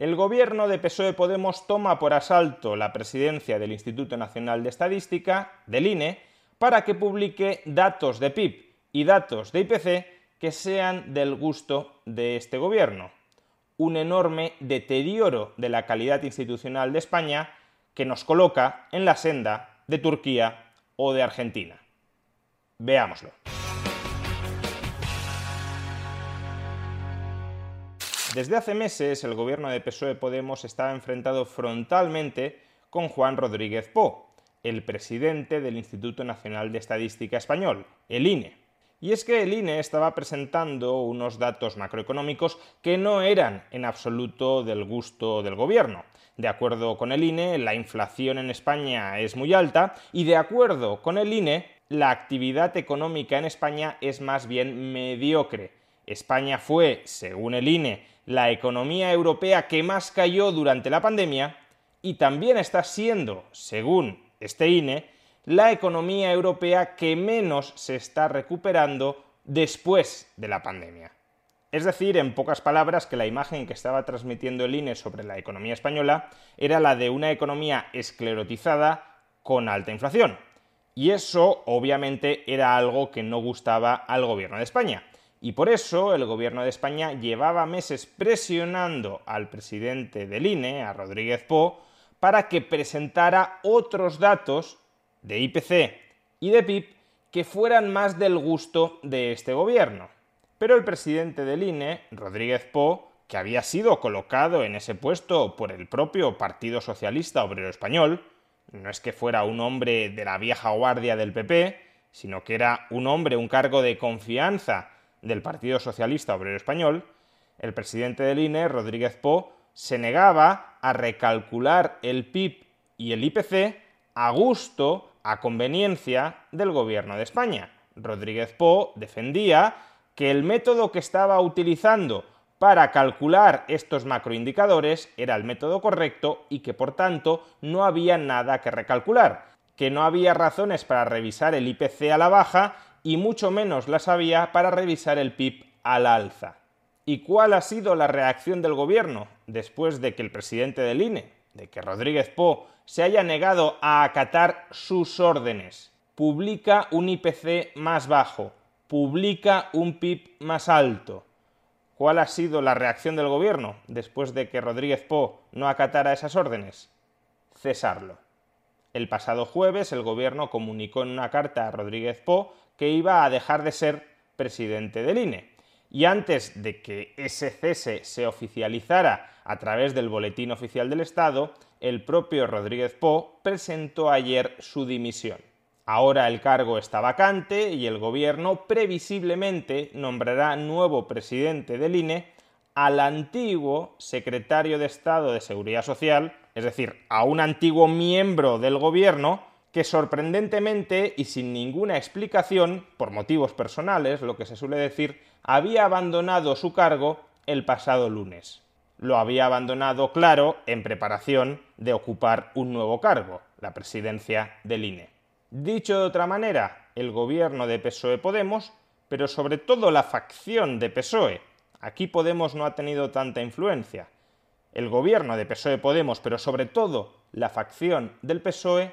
El gobierno de PSOE Podemos toma por asalto la presidencia del Instituto Nacional de Estadística, del INE, para que publique datos de PIB y datos de IPC que sean del gusto de este gobierno. Un enorme deterioro de la calidad institucional de España que nos coloca en la senda de Turquía o de Argentina. Veámoslo. Desde hace meses el gobierno de PSOE Podemos estaba enfrentado frontalmente con Juan Rodríguez Po, el presidente del Instituto Nacional de Estadística Español, el INE. Y es que el INE estaba presentando unos datos macroeconómicos que no eran en absoluto del gusto del gobierno. De acuerdo con el INE, la inflación en España es muy alta y de acuerdo con el INE, la actividad económica en España es más bien mediocre. España fue, según el INE, la economía europea que más cayó durante la pandemia y también está siendo, según este INE, la economía europea que menos se está recuperando después de la pandemia. Es decir, en pocas palabras, que la imagen que estaba transmitiendo el INE sobre la economía española era la de una economía esclerotizada con alta inflación. Y eso, obviamente, era algo que no gustaba al gobierno de España. Y por eso el gobierno de España llevaba meses presionando al presidente del INE, a Rodríguez Po, para que presentara otros datos de IPC y de PIB que fueran más del gusto de este gobierno. Pero el presidente del INE, Rodríguez Po, que había sido colocado en ese puesto por el propio Partido Socialista Obrero Español, no es que fuera un hombre de la vieja guardia del PP, sino que era un hombre, un cargo de confianza del Partido Socialista Obrero Español, el presidente del INE, Rodríguez Po, se negaba a recalcular el PIB y el IPC a gusto, a conveniencia del gobierno de España. Rodríguez Po defendía que el método que estaba utilizando para calcular estos macroindicadores era el método correcto y que por tanto no había nada que recalcular, que no había razones para revisar el IPC a la baja y mucho menos las había para revisar el PIB al alza. ¿Y cuál ha sido la reacción del gobierno después de que el presidente del INE, de que Rodríguez Po, se haya negado a acatar sus órdenes? Publica un IPC más bajo, publica un PIB más alto. ¿Cuál ha sido la reacción del gobierno después de que Rodríguez Po no acatara esas órdenes? Cesarlo. El pasado jueves el gobierno comunicó en una carta a Rodríguez Po que iba a dejar de ser presidente del INE. Y antes de que ese cese se oficializara a través del Boletín Oficial del Estado, el propio Rodríguez Po presentó ayer su dimisión. Ahora el cargo está vacante y el gobierno previsiblemente nombrará nuevo presidente del INE al antiguo secretario de Estado de Seguridad Social, es decir, a un antiguo miembro del gobierno que sorprendentemente y sin ninguna explicación, por motivos personales, lo que se suele decir, había abandonado su cargo el pasado lunes. Lo había abandonado, claro, en preparación de ocupar un nuevo cargo, la presidencia del INE. Dicho de otra manera, el gobierno de PSOE Podemos, pero sobre todo la facción de PSOE, aquí Podemos no ha tenido tanta influencia, el gobierno de PSOE Podemos, pero sobre todo la facción del PSOE,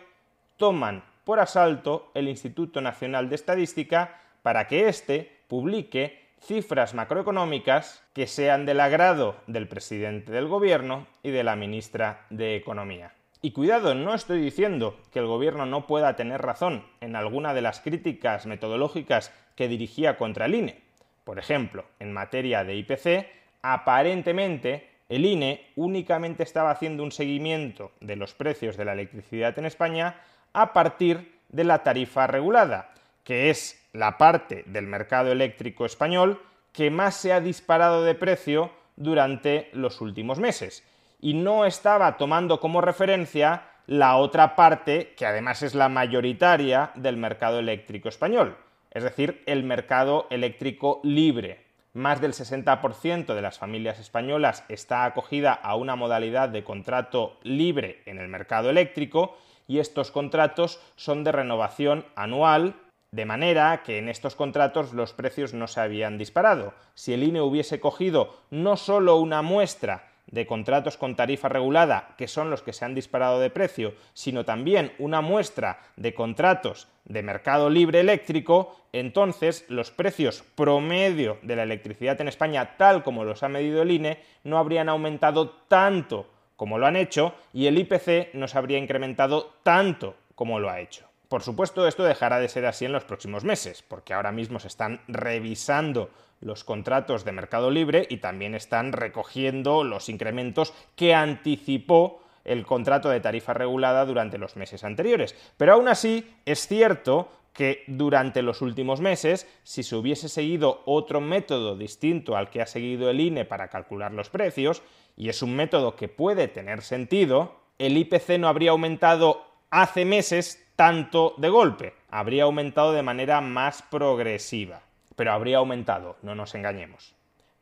toman por asalto el Instituto Nacional de Estadística para que éste publique cifras macroeconómicas que sean del agrado del presidente del gobierno y de la ministra de Economía. Y cuidado, no estoy diciendo que el gobierno no pueda tener razón en alguna de las críticas metodológicas que dirigía contra el INE. Por ejemplo, en materia de IPC, aparentemente el INE únicamente estaba haciendo un seguimiento de los precios de la electricidad en España a partir de la tarifa regulada, que es la parte del mercado eléctrico español que más se ha disparado de precio durante los últimos meses. Y no estaba tomando como referencia la otra parte, que además es la mayoritaria del mercado eléctrico español, es decir, el mercado eléctrico libre. Más del 60% de las familias españolas está acogida a una modalidad de contrato libre en el mercado eléctrico y estos contratos son de renovación anual de manera que en estos contratos los precios no se habían disparado. Si el INE hubiese cogido no solo una muestra de contratos con tarifa regulada, que son los que se han disparado de precio, sino también una muestra de contratos de mercado libre eléctrico, entonces los precios promedio de la electricidad en España, tal como los ha medido el INE, no habrían aumentado tanto como lo han hecho y el IPC no se habría incrementado tanto como lo ha hecho. Por supuesto, esto dejará de ser así en los próximos meses, porque ahora mismo se están revisando los contratos de mercado libre y también están recogiendo los incrementos que anticipó el contrato de tarifa regulada durante los meses anteriores. Pero aún así, es cierto que durante los últimos meses, si se hubiese seguido otro método distinto al que ha seguido el INE para calcular los precios, y es un método que puede tener sentido, el IPC no habría aumentado hace meses tanto de golpe, habría aumentado de manera más progresiva, pero habría aumentado, no nos engañemos.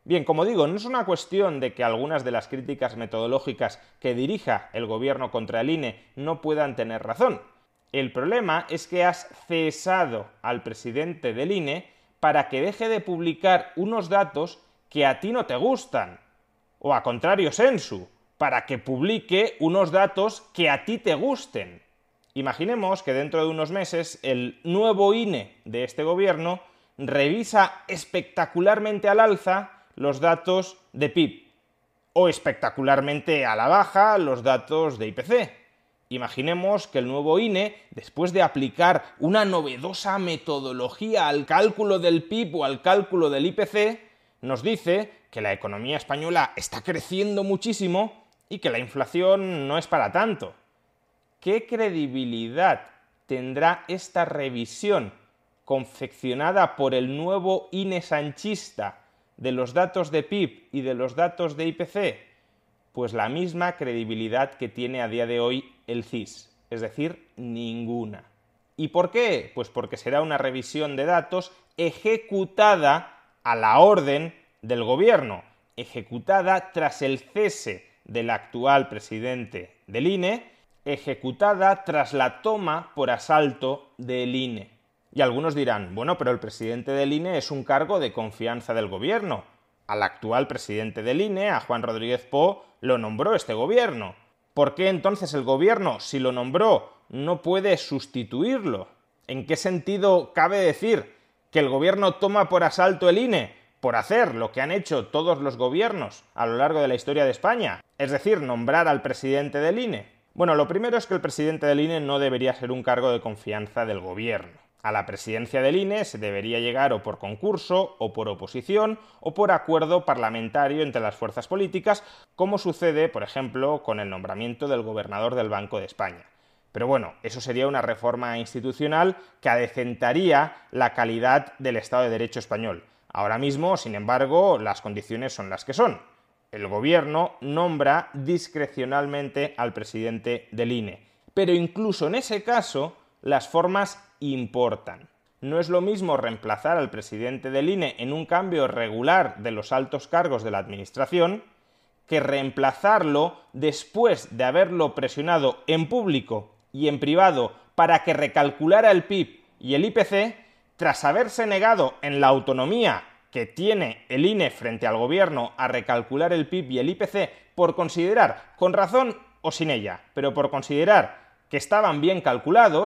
Bien, como digo, no es una cuestión de que algunas de las críticas metodológicas que dirija el gobierno contra el INE no puedan tener razón. El problema es que has cesado al presidente del INE para que deje de publicar unos datos que a ti no te gustan, o a contrario sensu, para que publique unos datos que a ti te gusten. Imaginemos que dentro de unos meses el nuevo INE de este gobierno revisa espectacularmente al alza los datos de PIB o espectacularmente a la baja los datos de IPC. Imaginemos que el nuevo INE, después de aplicar una novedosa metodología al cálculo del PIB o al cálculo del IPC, nos dice que la economía española está creciendo muchísimo y que la inflación no es para tanto. ¿qué credibilidad tendrá esta revisión confeccionada por el nuevo INE sanchista de los datos de PIB y de los datos de IPC? Pues la misma credibilidad que tiene a día de hoy el CIS, es decir, ninguna. ¿Y por qué? Pues porque será una revisión de datos ejecutada a la orden del gobierno, ejecutada tras el cese del actual presidente del INE ejecutada tras la toma por asalto del INE. Y algunos dirán, bueno, pero el presidente del INE es un cargo de confianza del gobierno. Al actual presidente del INE, a Juan Rodríguez Po, lo nombró este gobierno. ¿Por qué entonces el gobierno, si lo nombró, no puede sustituirlo? ¿En qué sentido cabe decir que el gobierno toma por asalto el INE? Por hacer lo que han hecho todos los gobiernos a lo largo de la historia de España, es decir, nombrar al presidente del INE. Bueno, lo primero es que el presidente del INE no debería ser un cargo de confianza del gobierno. A la presidencia del INE se debería llegar o por concurso, o por oposición, o por acuerdo parlamentario entre las fuerzas políticas, como sucede, por ejemplo, con el nombramiento del gobernador del Banco de España. Pero bueno, eso sería una reforma institucional que adecentaría la calidad del Estado de Derecho español. Ahora mismo, sin embargo, las condiciones son las que son el gobierno nombra discrecionalmente al presidente del INE. Pero incluso en ese caso, las formas importan. No es lo mismo reemplazar al presidente del INE en un cambio regular de los altos cargos de la Administración que reemplazarlo después de haberlo presionado en público y en privado para que recalculara el PIB y el IPC tras haberse negado en la autonomía que tiene el INE frente al gobierno a recalcular el PIB y el IPC por considerar, con razón o sin ella, pero por considerar que estaban bien calculados.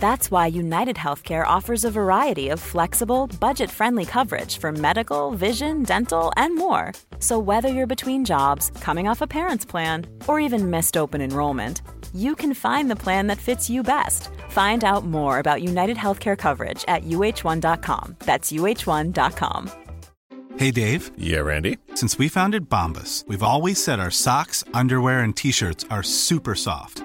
That's why United Healthcare offers a variety of flexible, budget friendly coverage for medical, vision, dental, and more. So, whether you're between jobs, coming off a parent's plan, or even missed open enrollment, you can find the plan that fits you best. Find out more about United Healthcare coverage at uh1.com. That's uh1.com. Hey, Dave. Yeah, Randy. Since we founded Bombus, we've always said our socks, underwear, and t shirts are super soft.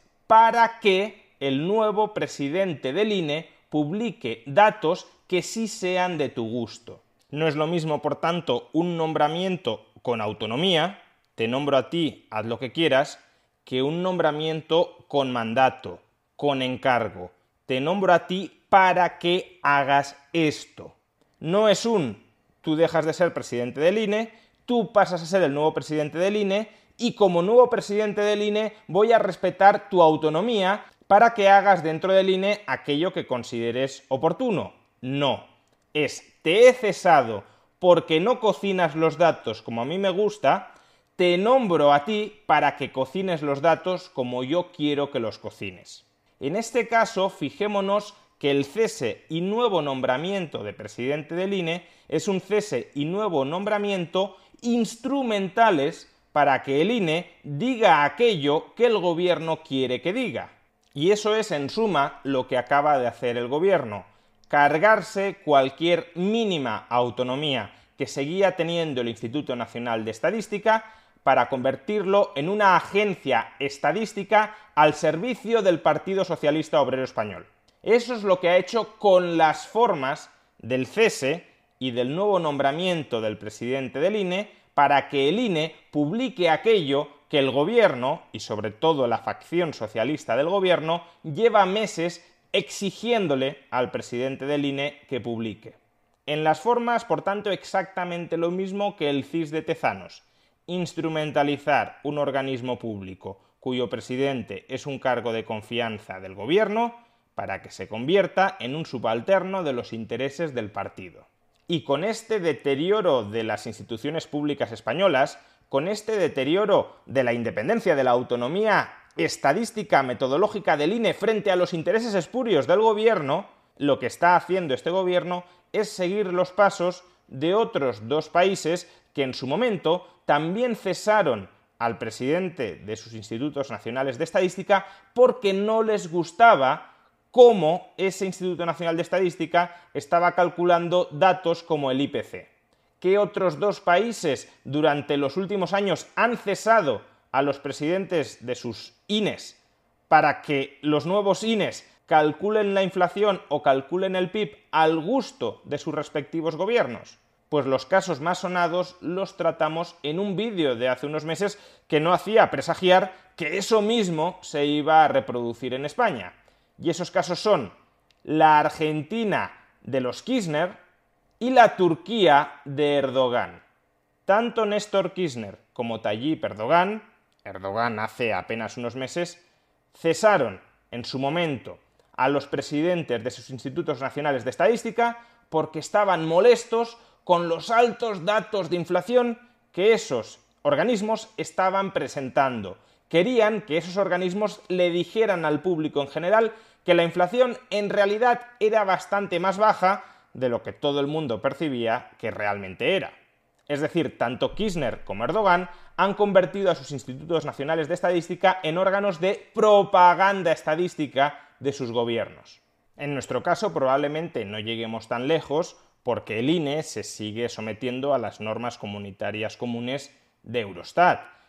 para que el nuevo presidente del INE publique datos que sí sean de tu gusto. No es lo mismo, por tanto, un nombramiento con autonomía, te nombro a ti, haz lo que quieras, que un nombramiento con mandato, con encargo. Te nombro a ti para que hagas esto. No es un tú dejas de ser presidente del INE, tú pasas a ser el nuevo presidente del INE y como nuevo presidente del INE voy a respetar tu autonomía para que hagas dentro del INE aquello que consideres oportuno. No, es te he cesado porque no cocinas los datos como a mí me gusta, te nombro a ti para que cocines los datos como yo quiero que los cocines. En este caso, fijémonos que el cese y nuevo nombramiento de presidente del INE es un cese y nuevo nombramiento instrumentales para que el INE diga aquello que el gobierno quiere que diga. Y eso es, en suma, lo que acaba de hacer el gobierno, cargarse cualquier mínima autonomía que seguía teniendo el Instituto Nacional de Estadística para convertirlo en una agencia estadística al servicio del Partido Socialista Obrero Español. Eso es lo que ha hecho con las formas del cese y del nuevo nombramiento del presidente del INE para que el INE publique aquello que el gobierno, y sobre todo la facción socialista del gobierno, lleva meses exigiéndole al presidente del INE que publique. En las formas, por tanto, exactamente lo mismo que el CIS de Tezanos. Instrumentalizar un organismo público cuyo presidente es un cargo de confianza del gobierno para que se convierta en un subalterno de los intereses del partido. Y con este deterioro de las instituciones públicas españolas, con este deterioro de la independencia, de la autonomía estadística, metodológica del INE frente a los intereses espurios del gobierno, lo que está haciendo este gobierno es seguir los pasos de otros dos países que en su momento también cesaron al presidente de sus institutos nacionales de estadística porque no les gustaba cómo ese Instituto Nacional de Estadística estaba calculando datos como el IPC. ¿Qué otros dos países durante los últimos años han cesado a los presidentes de sus INES para que los nuevos INES calculen la inflación o calculen el PIB al gusto de sus respectivos gobiernos? Pues los casos más sonados los tratamos en un vídeo de hace unos meses que no hacía presagiar que eso mismo se iba a reproducir en España y esos casos son la Argentina de los Kirchner y la Turquía de Erdogan. Tanto Néstor Kirchner como Tayyip Erdogan, Erdogan hace apenas unos meses, cesaron en su momento a los presidentes de sus institutos nacionales de estadística porque estaban molestos con los altos datos de inflación que esos organismos estaban presentando. Querían que esos organismos le dijeran al público en general que la inflación en realidad era bastante más baja de lo que todo el mundo percibía que realmente era. Es decir, tanto Kirchner como Erdogan han convertido a sus institutos nacionales de estadística en órganos de propaganda estadística de sus gobiernos. En nuestro caso probablemente no lleguemos tan lejos porque el INE se sigue sometiendo a las normas comunitarias comunes de Eurostat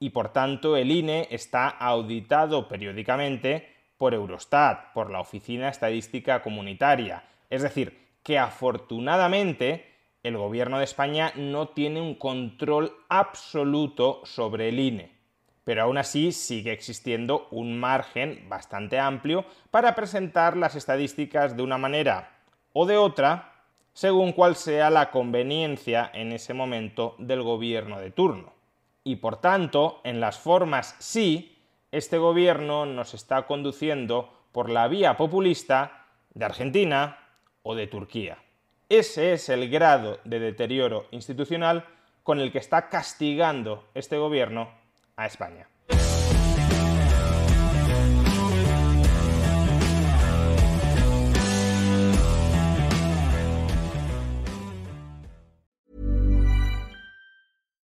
y por tanto el INE está auditado periódicamente por Eurostat, por la Oficina Estadística Comunitaria. Es decir, que afortunadamente el gobierno de España no tiene un control absoluto sobre el INE, pero aún así sigue existiendo un margen bastante amplio para presentar las estadísticas de una manera o de otra, según cuál sea la conveniencia en ese momento del gobierno de turno. Y por tanto, en las formas sí, este gobierno nos está conduciendo por la vía populista de Argentina o de Turquía. Ese es el grado de deterioro institucional con el que está castigando este gobierno a España.